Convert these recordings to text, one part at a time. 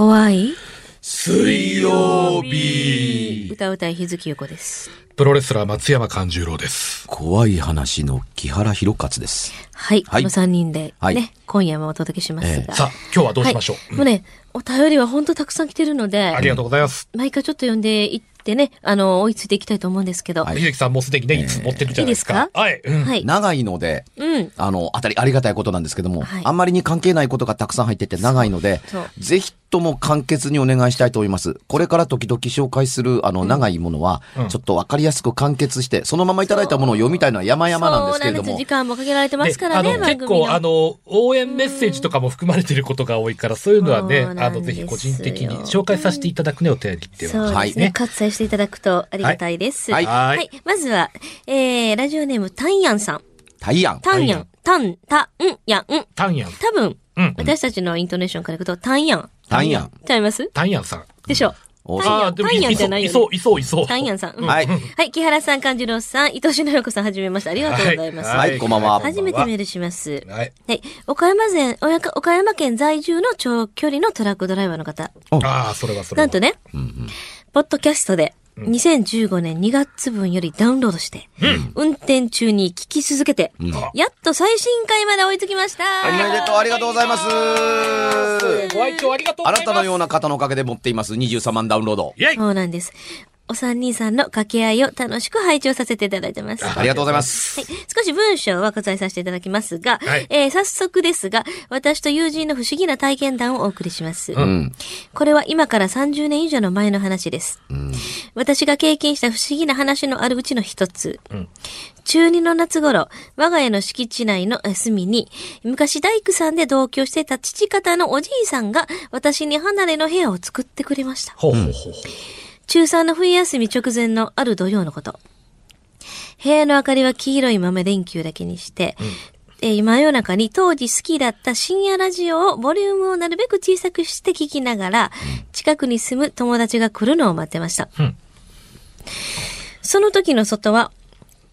怖い？水曜日歌うたい日月ゆこです。プロレスラー松山勘十郎です。怖い話の木原博勝です。はい。はいこの3人でね、はい今夜もお届けしますが。さあ、今日はどうしましょう、はい、もうね、お便りは本当たくさん来てるので、ありがとうございます。毎回ちょっと読んでいってね、あの、追いついていきたいと思うんですけど。はい秀樹さんもうすでにね、いつ持ってるじゃないですか。いいですか？はい。うんはい。長いので、うん。あの、あたり、ありがたいことなんですけども、はいあんまりに関係ないことがたくさん入ってて長いのでぜひとも簡潔にお願いしたいと思います。これから時々紹介する、あの、長いものは、ちょっとわかりやすく完結して、そのままいただいたものを読みたいのは山々なんですけれども。時、間もかけられてますからね、結。構、あの、応援メッセージとかも含まれていることが多いから、そういうのはねあの、ぜひ個人的に紹介させていただくね、お便りっていうのは。そうですね。はい割愛していただくとありがたいです。はいはいはい。まずは、えー、ラジオネーム、タンヤンさん。大安。タンヤン。タン、タン、ヤン。タンヤン。多分、うん私たちのイントネーションからいくと、タンヤン。タンヤン。ちゃいます？タンヤンさん。でしょおタンヤンああ、でもタンヤンいじゃないよねいそう、いそう、いそう、いそう。タンヤンさん。うんはい。はい、木原さん、勘次郎さん、伊藤篠彦さん、はじめまして。ありがとうございます。はいこんばんは初めてメールします。はい。はい。岡山県、おやか岡山県在住の長距離のトラックドライバーの方。ああ、それはそれは。なんとね、ポッドキャストで、2015年2月分よりダウンロードして、運転中に聞き続けて、やっと最新回まで追いつきました。おめでとう、ありがとうございます。ご愛聴ありがとうございます。あなたのような方のおかげで持っています。23万ダウンロード。イェイそうなんです。お三人さんの掛け合いを楽しく拝聴させていただいてます。ありがとうございます。はい。少し文章は割愛させていただきますが、はいえー早速ですが、私と友人の不思議な体験談をお送りします。うん。これは今から30年以上の前の話です。私が経験した不思議な話のあるうちの一つ。ん中2の夏頃、我が家の敷地内の隅に、昔大工さんで同居してた父方のおじいさんが私に離れの部屋を作ってくれました。ほうほうほう。中3の冬休み直前のある土曜のこと。部屋の明かりは黄色い豆電球だけにして、えー真夜中に当時好きだった深夜ラジオをボリュームをなるべく小さくして聞きながら、近くに住む友達が来るのを待ってました。うんその時の外は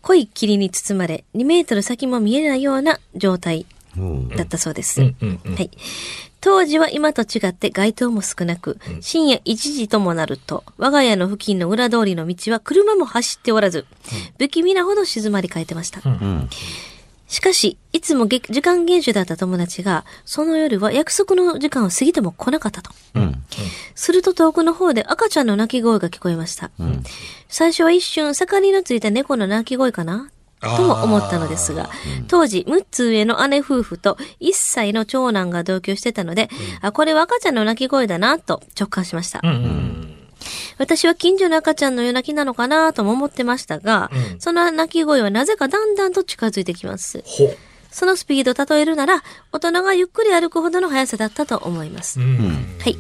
濃い霧に包まれ、2メートル先も見えないような状態だったそうです。うんうんうん。はい。当時は今と違って街灯も少なく、深夜1時ともなると、我が家の付近の裏通りの道は車も走っておらず、不気味なほど静まり返ってました。んしかし、いつもげ時間厳守だった友達が、その夜は約束の時間を過ぎても来なかったと。うん。すると遠くの方で赤ちゃんの泣き声が聞こえました。最初は一瞬、盛りのついた猫の鳴き声かな？とも思ったのですが、当時、6つ上の姉夫婦と1歳の長男が同居してたので、あ、これは赤ちゃんの泣き声だな、と直感しました。うんうん私は近所の赤ちゃんの夜泣きなのかなとも思ってましたが、その泣き声はなぜかだんだんと近づいてきます。そのスピードを例えるなら、大人がゆっくり歩くほどの速さだったと思います。うん。はい。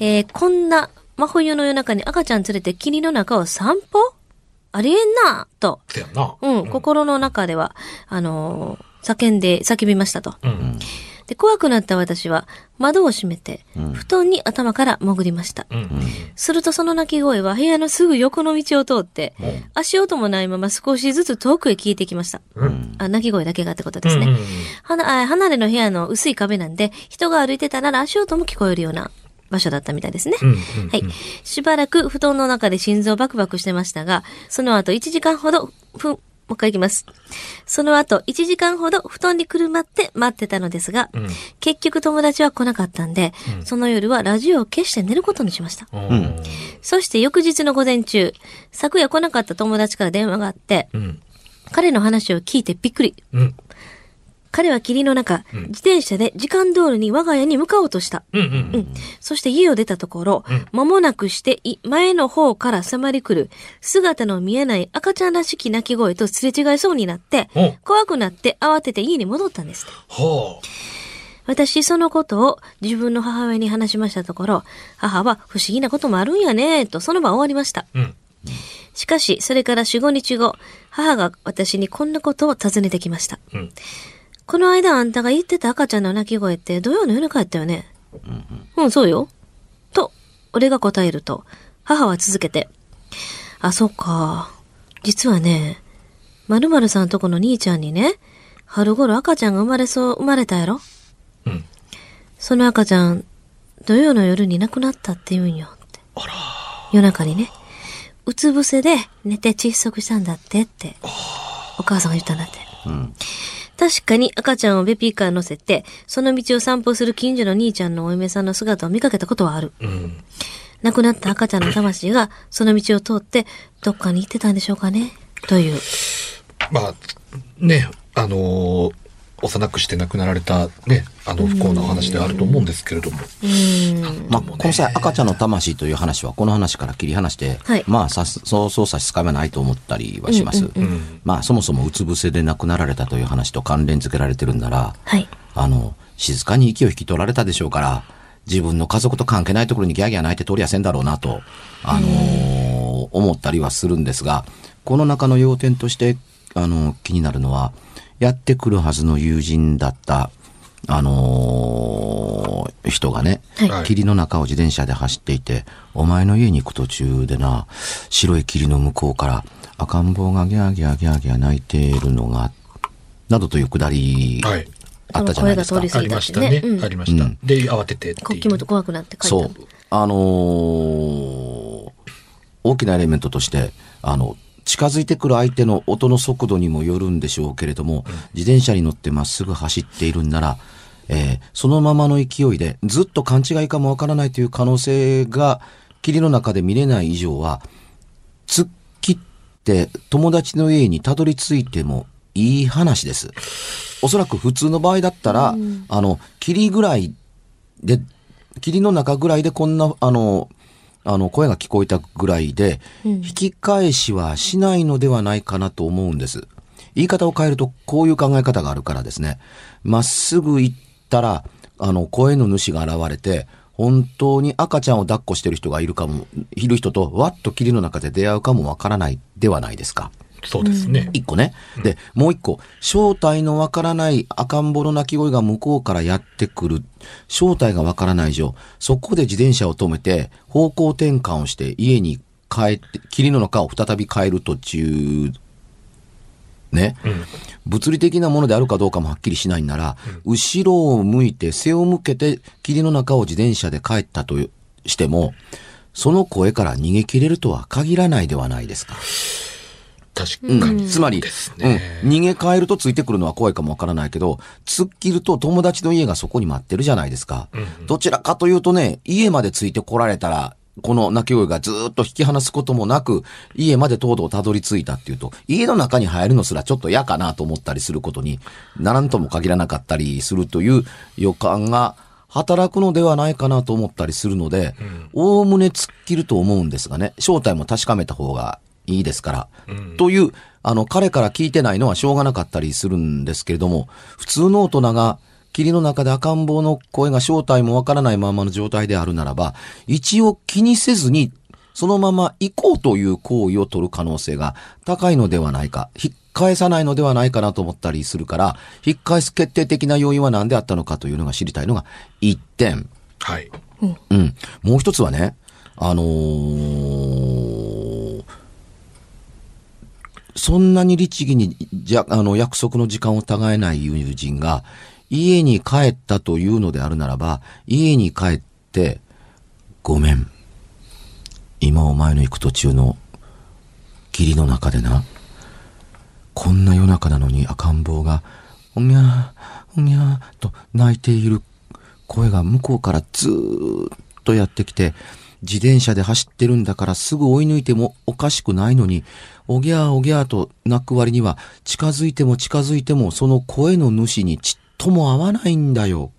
えー、こんな真冬の夜中に赤ちゃん連れて霧の中を散歩？ありえんなと。うん、心の中では、あのー叫んで、叫びましたと。うん。で、怖くなった私は窓を閉めて、布団に頭から潜りました。うん。するとその鳴き声は部屋のすぐ横の道を通って、足音もないまま少しずつ遠くへ消えてきました。うん。あ、鳴き声だけがってことですね。うんはなあ離れの部屋の薄い壁なんで、人が歩いてたなら足音も聞こえるような場所だったみたいですね。うんうんはい。しばらく布団の中で心臓バクバクしてましたが、その後1時間ほど、ふん、もう一回いきます。その後1時間ほど布団にくるまって待ってたのですが、うん結局友達は来なかったんで、その夜はラジオを消して寝ることにしました。うん。そして翌日の午前中、昨夜来なかった友達から電話があって、うん。彼の話を聞いてびっくり。うん。彼は霧の中、自転車で時間通りに我が家に向かおうとした。うん。うん。そして家を出たところ、間もなくしてい前の方から迫り来る、姿の見えない赤ちゃんらしき泣き声とすれ違いそうになってお、怖くなって慌てて家に戻ったんです。ほ私、そのことを自分の母親に話しましたところ、母は不思議なこともあるんやね、とその場終わりました。う。うん。しかし、それから4、5日後、母が私にこんなことを尋ねてきました。うん。この間あんたが言ってた赤ちゃんの泣き声って土曜の夜中やったよね？うん、そうよ。と、俺が答えると、母は続けて、あ、そっか。実はね、〇〇さんとこの兄ちゃんにね、春頃赤ちゃんが生まれそう、生まれたやろ？うん。その赤ちゃん、土曜の夜に亡くなったって言うんよって。夜中にね、うつ伏せで寝て窒息したんだってって、お母さんが言ったんだって。確かに赤ちゃんをベビーカーに乗せて、その道を散歩する近所の兄ちゃんのお嫁さんの姿を見かけたことはある。うん。亡くなった赤ちゃんの魂がその道を通ってどっかに行ってたんでしょうかねという。まあ、ね、あのー幼くして亡くなられたね、あの不幸なお話であると思うんですけれども。うん。まあ、この際、赤ちゃんの魂という話は、この話から切り離して、はいまあ、さす、そうそう差し支えはないと思ったりはします。うん。まあ、そもそもうつ伏せで亡くなられたという話と関連付けられてるんなら、はい。あの、静かに息を引き取られたでしょうから、自分の家族と関係ないところにギャーギャー泣いて通りやせんだろうなと、あのー思ったりはするんですが、この中の要点として、あの、気になるのは、やってくるはずの友人だった、あのー人がね、はい霧の中を自転車で走っていて、お前の家に行く途中でな、白い霧の向こうから赤ん坊がギャーギャーギャーギャー泣いているのが、などというくだり、はい。あったじゃないですか。声が通りありましたね。うんありました。うんで、慌てて。国旗も怖くなって書そいうた。。あのー大きなエレメントとして、あの、近づいてくる相手の音の速度にもよるんでしょうけれども、自転車に乗ってまっすぐ走っているんなら、えーそのままの勢いで、ずっと勘違いかもわからないという可能性が、霧の中で見れない以上は、突っ切って友達の家にたどり着いてもいい話です。おそらく普通の場合だったら、あの、霧ぐらいで、霧の中ぐらいでこんな、あの、あの、声が聞こえたぐらいで、引き返しはしないのではないかなと思うんです。言い方を変えると、こういう考え方があるからですね。まっすぐ行ったら、あの、声の主が現れて、本当に赤ちゃんを抱っこしてる人がいるかも、いる人と、わっと霧の中で出会うかもわからないではないですか。そうですね。一個ね。で、もう一個、正体のわからない赤ん坊の鳴き声が向こうからやってくる。正体がわからない以上、そこで自転車を止めて、方向転換をして家に帰って、霧の中を再び帰る途中、ね。物理的なものであるかどうかもはっきりしないんなら、後ろを向いて背を向けて霧の中を自転車で帰ったとしても、その声から逃げ切れるとは限らないではないですか。確かに。つまり、ですうんね。、逃げ帰るとついてくるのは怖いかもわからないけど、突っ切ると友達の家がそこに待ってるじゃないですか。どちらかというとね、家までついてこられたら、この鳴き声がずーっと引き離すこともなく、家までとうとうたどり着いたっていうと、家の中に入るのすらちょっと嫌かなと思ったりすることにならんとも限らなかったりするという予感が働くのではないかなと思ったりするので、おおむね突っ切ると思うんですがね、正体も確かめた方がいいですから。という、あの、彼から聞いてないのはしょうがなかったりするんですけれども、普通の大人が、霧の中で赤ん坊の声が正体もわからないままの状態であるならば、一応気にせずに、そのまま行こうという行為を取る可能性が高いのではないか、引っ返さないのではないかなと思ったりするから、引っ返す決定的な要因は何であったのかというのが知りたいのが一点。はい。うん。もう一つはね、あのーそんなに律儀に、じゃ、あの、約束の時間を違えない友人が、家に帰ったというのであるならば、家に帰って、ごめん。今お前の行く途中の、霧の中でな、こんな夜中なのに赤ん坊が、おみゃー、おみゃーと泣いている声が向こうからずーっとやってきて、自転車で走ってるんだからすぐ追い抜いてもおかしくないのに、おぎゃーおぎゃーと泣く割には、近づいても近づいてもその声の主にちっとも合わないんだよ。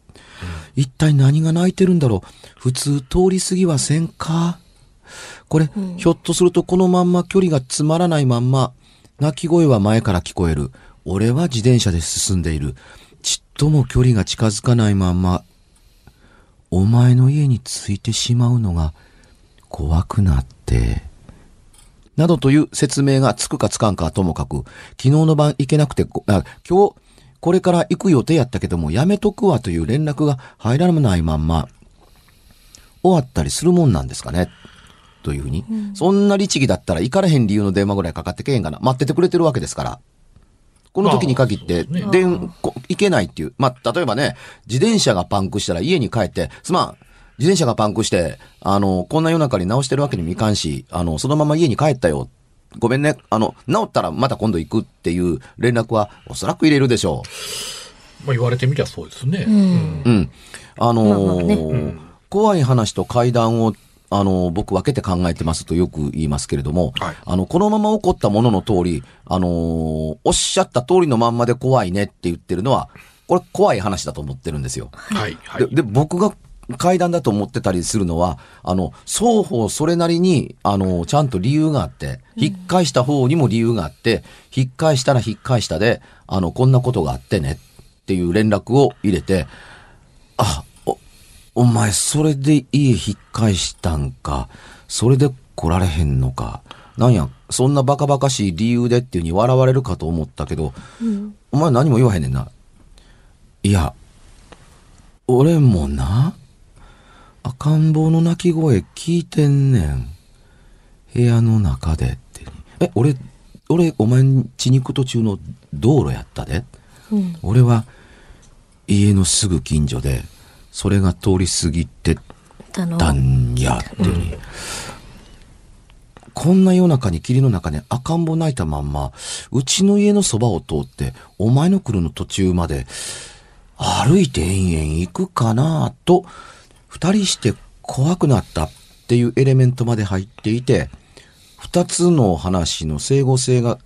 一体何が泣いてるんだろう？普通通り過ぎはせんか？これ、ひょっとするとこのまんま距離がつまらないまんま、鳴き声は前から聞こえる。俺は自転車で進んでいる。ちっとも距離が近づかないまんま、お前の家に着いてしまうのが怖くなって、などという説明がつくかつかんかはともかく、昨日の晩行けなくて今日、これから行く予定やったけども、やめとくわという連絡が入らないまんま、終わったりするもんなんですかね。というふうに。そんな律儀だったら行かれへん理由の電話ぐらいかかってけへんかな。待っててくれてるわけですから。この時に限って、まあ電、こ行けないっていう。まあ、例えばね、自転車がパンクしたら家に帰って、すまん、自転車がパンクして、あの、こんな夜中に直してるわけにもいかんし、あの、そのまま家に帰ったよ。ごめんね。あの、治ったらまた今度行くっていう連絡はおそらく入れるでしょまあ言われてみりゃそうですね。うん。う。うん。あのーまあまあねん怖い話と怪談を、あのー僕分けて考えてますとよく言いますけれども、はいあの、このまま起こったものの通り、あのーおっしゃった通りのまんまで怖いねって言ってるのは、これ怖い話だと思ってるんですよ。はい。はい。でで、僕が階段だと思ってたりするのは、あの、双方それなりに、あの、ちゃんと理由があって、引っ返した方にも理由があって、引っ返したら引っ返したで、あの、こんなことがあってね、っていう連絡を入れて、あ、お、お前、それで家引っ返したんか、それで来られへんのか、なんや、そんなバカバカしい理由でっていうに笑われるかと思ったけど、お前何も言わへんねんな。いや、俺もな、赤ん坊の泣き声聞いてんねん。部屋の中でって。え、俺、俺、お前ん家に行く途中の道路やったで。うん。俺は、家のすぐ近所で、それが通り過ぎてたんやっていうに。こんな夜中に霧の中に赤ん坊泣いたまんま、うちの家のそばを通って、お前の来るの途中まで、歩いて延々行くかなと、二人して怖くなったっていうエレメントまで入っていて、二つの話の整合性が、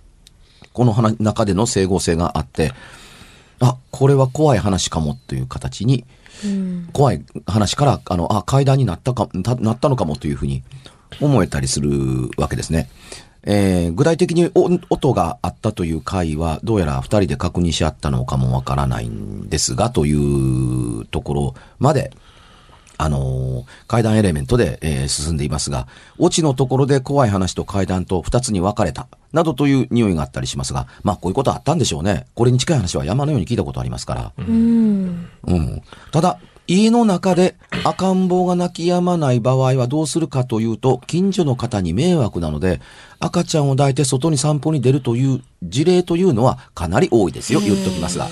この話中での整合性があって、あ、これは怖い話かもという形に、うん。怖い話から、あの、あ、階段になったか、たなったのかもというふうに思えたりするわけですね。えー具体的にお音があったという回は、どうやら二人で確認し合ったのかもわからないんですが、というところまで、あのー階段エレメントで、えー進んでいますが、オチのところで怖い話と階段と二つに分かれた、などという匂いがあったりしますが、まあこういうことあったんでしょうね。これに近い話は山のように聞いたことありますから。うん。うん。ただ、家の中で赤ん坊が泣き止まない場合はどうするかというと、近所の方に迷惑なので、赤ちゃんを抱いて外に散歩に出るという事例というのはかなり多いですよ。言っときますが。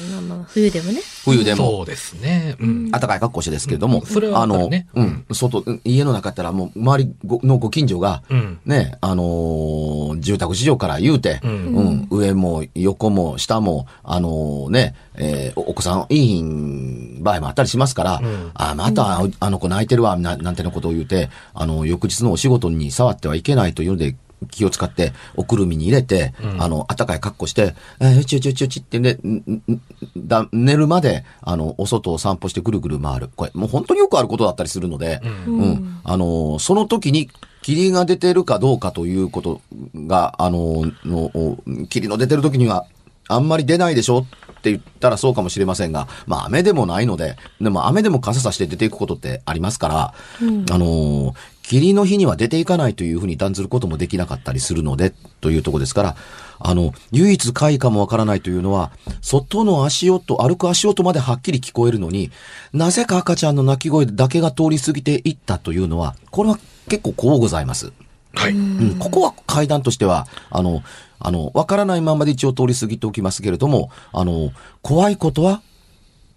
冬でもね。冬でも。そうですね。うん。暖かい格好してですけれども、うんそれはあの、うん、外、家の中やったらもう周りごのご近所が、うん。ね、あのー住宅市場から言うて、ううんん、上も横も下も、あのーね、えーおお子さんいいひん場合もあったりしますから、うんあ、また、あの子泣いてるわ、ななんてのことを言うて、あの、翌日のお仕事に触ってはいけないというので、気を使って、おくるみに入れて、うんあの、暖かい格好して、えー、ちゅちゅちゅちゅってね、だ寝るまで、あの、お外を散歩してぐるぐる回る。これ、もう本当によくあることだったりするので、うんうん。あの、その時に霧が出てるかどうかということが、あの、の霧の出てる時には、あんまり出ないでしょって言ったらそうかもしれませんが、まあ雨でもないので、でも雨でも傘さして出ていくことってありますから、あの、霧の日には出ていかないというふうに断ずることもできなかったりするので、というところですから、あの、唯一快かもわからないというのは、外の足音、歩く足音まではっきり聞こえるのに、なぜか赤ちゃんの泣き声だけが通り過ぎていったというのは、これは結構こうございます。はい。うん、ここは階段としては、あの、あの、わからないままで一応通り過ぎておきますけれども、あの、怖いことは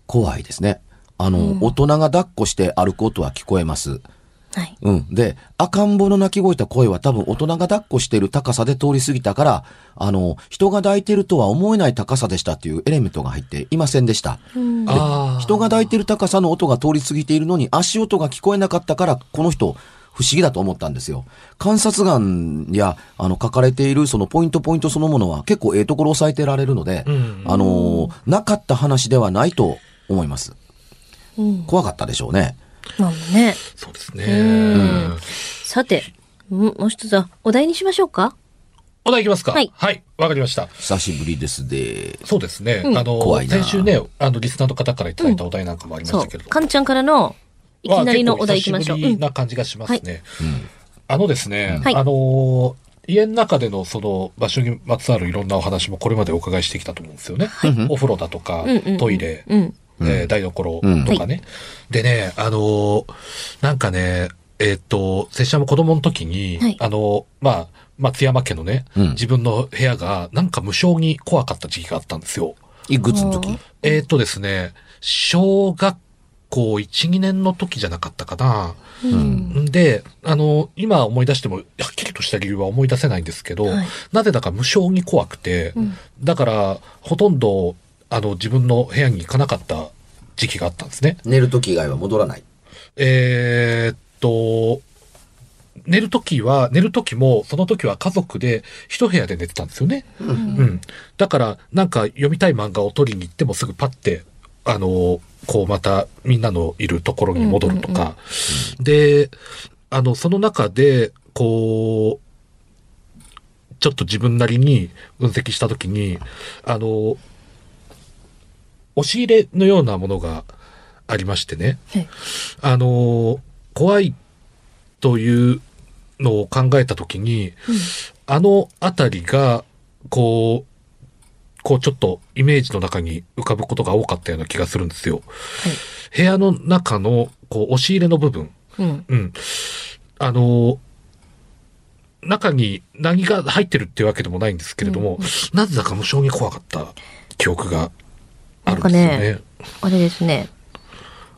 怖いですね。あの、大人が抱っこして歩く音は聞こえます。はい。うん。で、赤ん坊の泣き声と声は多分大人が抱っこしている高さで通り過ぎたから、あの、人が抱いているとは思えない高さでしたっていうエレメントが入っていませんでした。うん。ああ。人が抱いている高さの音が通り過ぎているのに足音が聞こえなかったから、この人、不思議だと思ったんですよ。観察眼や、あの、書かれているそのポイントポイントそのものは結構ええところを押さえてられるので、うんあのーなかった話ではないと思います。うん。怖かったでしょうね。まあね。そうですね。うんさて、ももう一つは、お題にしましょうか？お題いきますかはいはい。わかりました。久しぶりですで。そうですね。うんあの先週ね、あの、リスナーの方からいただいたお題なんかもありましたけれど。。かんちゃんからの、いきなりのお題いきましょう。まあ結構久しぶりうんな感じがしますね。うん。あのですね、はいあのー家の中でのその場所にまつわるいろんなお話もこれまでお伺いしてきたと思うんですよね。お風呂だとか、トイレ、うん。えー台所とかね。でね、あのーなんかね、えーっと、拙者も子供の時に、はいあのーまあ、松山家のね、うん自分の部屋がなんか無性に怖かった時期があったんですよ。いくつの時えーっとですね、小学校1、2年の時じゃなかったかな。うん。で、あの、今思い出しても、はっきりとした理由は思い出せないんですけど、はいなぜだか無性に怖くて、うんだから、ほとんど、あの、自分の部屋に行かなかった時期があったんですね。寝る時以外は戻らない？えーっと、寝るときは、寝るときも、その時は家族で一部屋で寝てたんですよね。うん。だから、なんか読みたい漫画を取りに行ってもすぐパッて、あの、こうまたみんなのいるところに戻るとか。で、あの、その中で、こう、ちょっと自分なりに分析したときに、あの、押し入れのようなものがありましてね。はいあのー怖いというのを考えたときに、あのあたりが、こう、こうちょっとイメージの中に浮かぶことが多かったような気がするんですよ。部屋の中の、こう、押し入れの部分。うん。うん。あのー中に何が入ってるっていうわけでもないんですけれども、なぜだか無性に怖かった記憶があるんですよね。なんかあれですね。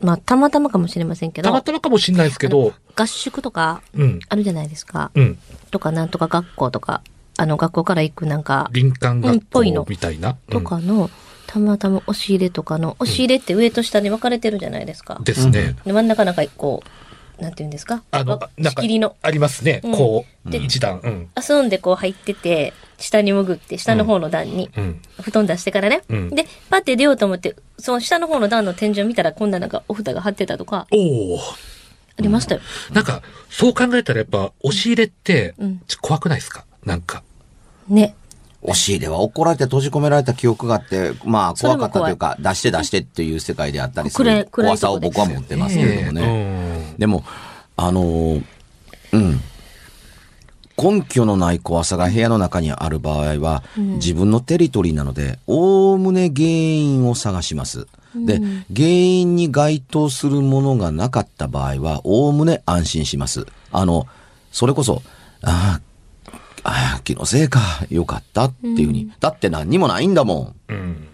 まあ、たまたまかもしれませんけど。たまたまかもしれないですけど、合宿とかうん、あるじゃないですか。うん。とか、なんとか学校とか、あの、学校から行くなんか、林間うん学ぽいの校みたいな？とかの、たまたま押し入れとかの、押し入れって上と下に分かれてるじゃないですかうん。ですね。で真ん中なんかこう、なんて言うんですか？あの仕切りの。ありますね。うんこう、で一段。うん。遊んでこう入ってて、下に潜って、下の方の段に、うん。布団出してからね。うんで、パッて出ようと思って、その下の方の段の天井見たら、こんななんかお蓋が張ってたとか、おお。ありましたよ。なんか、そう考えたらやっぱ、押し入れって怖くないですか？なんか。ね。押し入れは怒られて閉じ込められた記憶があって、まあ怖かったというか、出して出してっていう世界であったりする怖さを僕は持ってますけれどもね。ね。でも、あのーうん。根拠のない怖さが部屋の中にある場合は、自分のテリトリーなので、おおむね原因を探します。で、原因に該当するものがなかった場合は、おおむね安心します。あの、それこそ、ああ、ああ、気のせいか、よかったっていうふうに。だって何にもないんだもん。うん。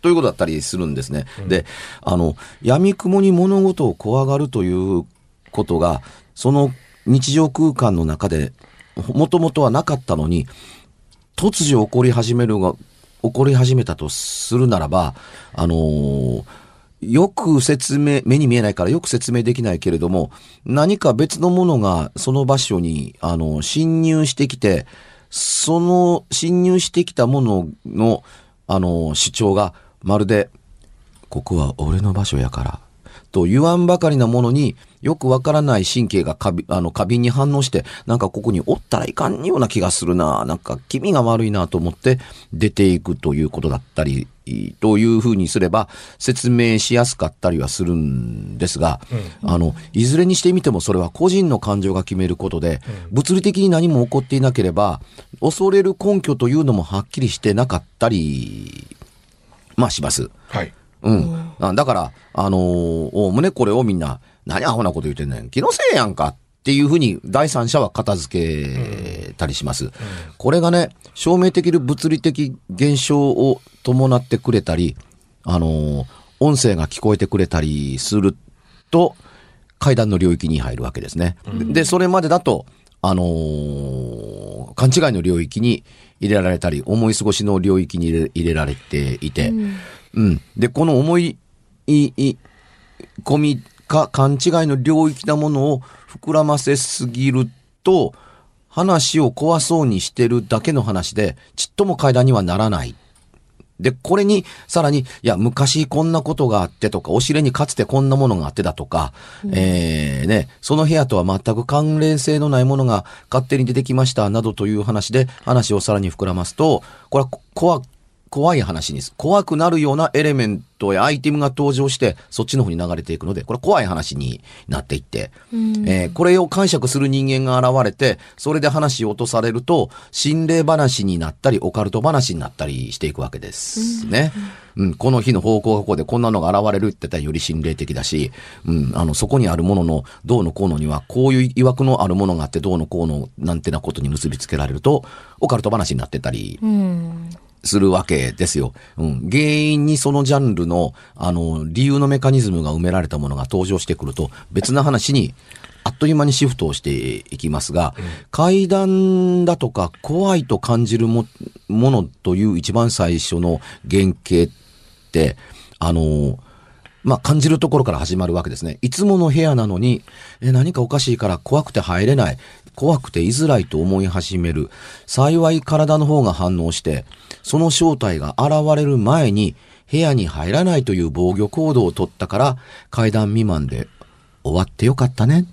ということだったりするんですね。で、あの、闇雲に物事を怖がるということが、その日常空間の中で、もともとはなかったのに、突如起こり始めるが、起こり始めたとするならば、あのーよく説明、目に見えないからよく説明できないけれども、何か別のものがその場所に、あの、侵入してきて、その侵入してきたものの、あの、主張が、まるで、ここは俺の場所やから、と言わんばかりなものによくわからない神経が過敏あの過敏に反応して、なんかここにおったらいかんような気がするな、なんか気味が悪いなと思って出ていくということだったり、というふうにすれば説明しやすかったりはするんですが、あの、いずれにしてみてもそれは個人の感情が決めることで、物理的に何も起こっていなければ、恐れる根拠というのもはっきりしてなかったり、まあします。はい。うん。あだから、あのーおおむねこれをみんな、何アホなこと言ってんねん。気のせいやんかっていうふうに第三者は片付けたりします。これがね、証明できる物理的現象を伴ってくれたり、あのー音声が聞こえてくれたりすると、階段の領域に入るわけですね。で、それまでだと、あのー勘違いの領域に入れられたり、思い過ごしの領域に入れ入れられていて、うん。で、この思い、い、い、込みか、勘違いの領域なものを膨らませすぎると、話を怖そうにしてるだけの話で、ちっとも階段にはならない。で、これに、さらに、いや、昔こんなことがあってとか、お尻にかつてこんなものがあってだとか、えーね、その部屋とは全く関連性のないものが勝手に出てきました、などという話で、話をさらに膨らますと、これはこ怖、怖い話にす。怖くなるようなエレメントやアイテムが登場して、そっちの方に流れていくので、これ怖い話になっていって、えーこれを解釈する人間が現れて、それで話を落とされると、心霊話になったり、オカルト話になったりしていくわけですね。うん、この日の方向がこうでこんなのが現れるって言ったらより心霊的だし、うん、あの、そこにあるもののどうのこうのには、こういう曰くのあるものがあってどうのこうのなんてなことに結びつけられると、オカルト話になってたりうん。するわけですよ。うん。原因にそのジャンルの、あの、理由のメカニズムが埋められたものが登場してくると、別な話に、あっという間にシフトをしていきますが、階段だとか怖いと感じるもものという一番最初の原型って、あの、まあ、感じるところから始まるわけですね。いつもの部屋なのに、え、何かおかしいから怖くて入れない。怖くて居づらいと思い始める。幸い体の方が反応して、その正体が現れる前に部屋に入らないという防御行動を取ったから階段未満で終わってよかったね。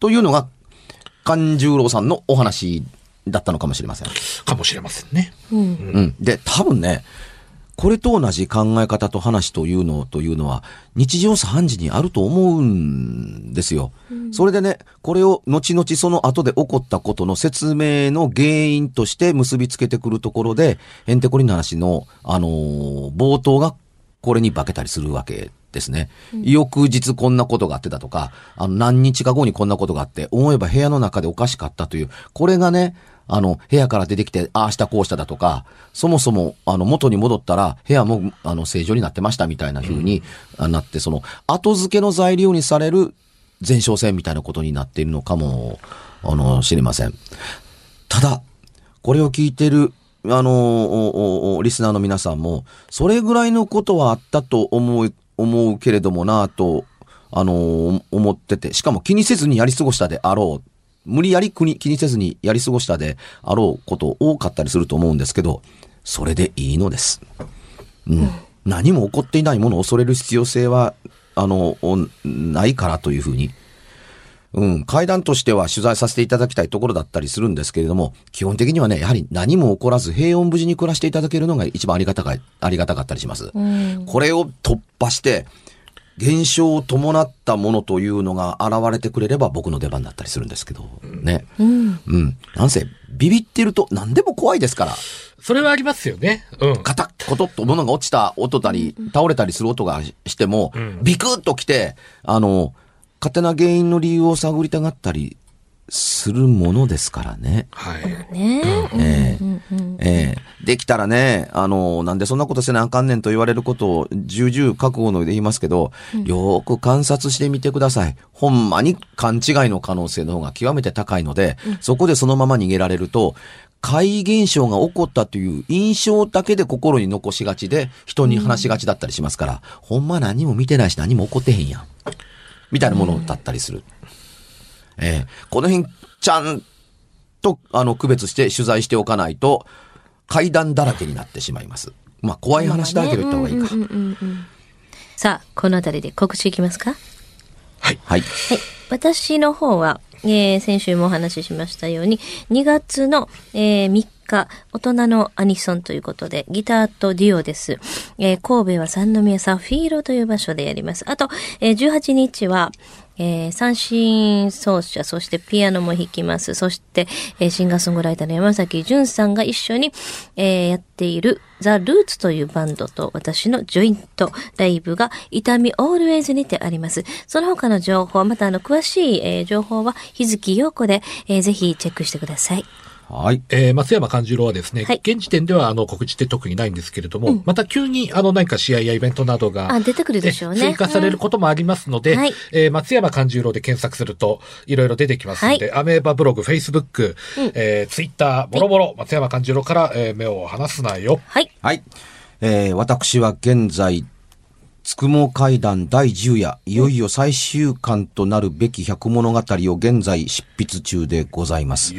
というのが、勘十郎さんのお話だったのかもしれません。かもしれませんね。うん。で、多分ね、これと同じ考え方と話というのというのは、日常茶飯事にあると思うんですよ。それでね、これを後々その後で起こったことの説明の原因として結びつけてくるところで、ヘンテコリンの話の、あのー冒頭がこれに化けたりするわけですね。翌日こんなことがあってたとか、あの何日か後にこんなことがあって、思えば部屋の中でおかしかったという、これがね、あの、部屋から出てきて、ああしたこうしただとか、そもそも、あの、元に戻ったら、部屋も、あの、正常になってましたみたいな風に、あなって、その、後付けの材料にされる前哨戦みたいなことになっているのかも、あの、知りません。ただ、これを聞いてる、あの、リスナーの皆さんも、それぐらいのことはあったと思う、思うけれどもなと、あの、思ってて、しかも気にせずにやり過ごしたであろう。無理やり国気にせずにやり過ごしたであろうこと多かったりすると思うんですけど、それでいいのです。うん。何も起こっていないものを恐れる必要性は、あの、ないからというふうに。うん、階段としては取材させていただきたいところだったりするんですけれども、基本的にはね、やはり何も起こらず平穏無事に暮らしていただけるのが一番ありがたかい、ありがたかったりします。うん。これを突破して、現象を伴ったものというのが現れてくれれば僕の出番だったりするんですけど、ね。うん。うん。なんせ、ビビってると何でも怖いですから、それはありますよね。うん。カタッ、コトッと物が落ちた音たり、倒れたりする音がしても、んビクッと来て、あの、勝手な原因の理由を探りたがったりするものですからね。はい。ねえできたらね、あの、なんでそんなことせなあかんねんと言われることを重々覚悟の上で言いますけど、よーく観察してみてください。ほんまに勘違いの可能性の方が極めて高いので、そこでそのまま逃げられると、怪異現象が起こったという印象だけで心に残しがちで、人に話しがちだったりしますから、ほんま何も見てないし何も起こってへんやん。みたいなものだったりする。ええこの辺、ちゃんと、あの、区別して取材しておかないと、階段だらけになってしまいます。まあ、怖い話だらけと言った方がいいか。うんうんうんうんさあ、このあたりで告知いきますか？はい。はい。私の方は、えー先週もお話ししましたように、2月の、えー3大人のアニソンということで、ギターとデュオです。えー神戸は三宮サフィーロという場所でやります。あと、えー18日は、えー三振奏者、そしてピアノも弾きます。そして、えーシンガーソングライターの山崎淳さんが一緒に、えーやっているザ・ルーツというバンドと私のジョイントライブが痛みオールウェイズにてあります。その他の情報、またあの詳しい、えー情報は日月陽子で、えーぜひチェックしてください。はい。えー松山勘十郎はですね、はい現時点ではあの告知って特にないんですけれども、また急にあの何か試合やイベントなどが、あ出てくるでしょうねえ追加されることもありますので、うんはいえー松山勘十郎で検索するといろいろ出てきますので、アメーバブログ、フェイスブック、えーツイッター、もろもろ松山勘十郎から、えー目を離すなよ。はい。はい。えー私は現在、つくも階段第10夜、いよいよ最終巻となるべき百物語を現在執筆中でございます。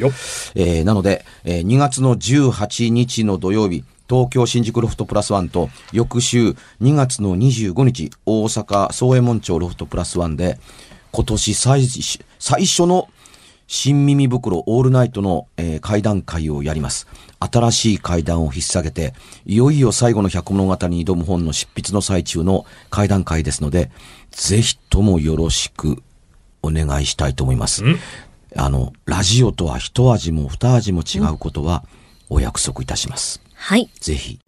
えーなので、えー2月の18日の土曜日、東京新宿ロフトプラスワンと、翌週2月の25日、大阪総右衛門町ロフトプラスワンで、今年最最初の新耳袋オールナイトの、えー会談会をやります。新しい会談を引っ提げて、いよいよ最後の百物語に挑む本の執筆の最中の会談会ですので、ぜひともよろしくお願いしたいと思います。あの、ラジオとは一味も二味も違うことはお約束いたします。はい。ぜひ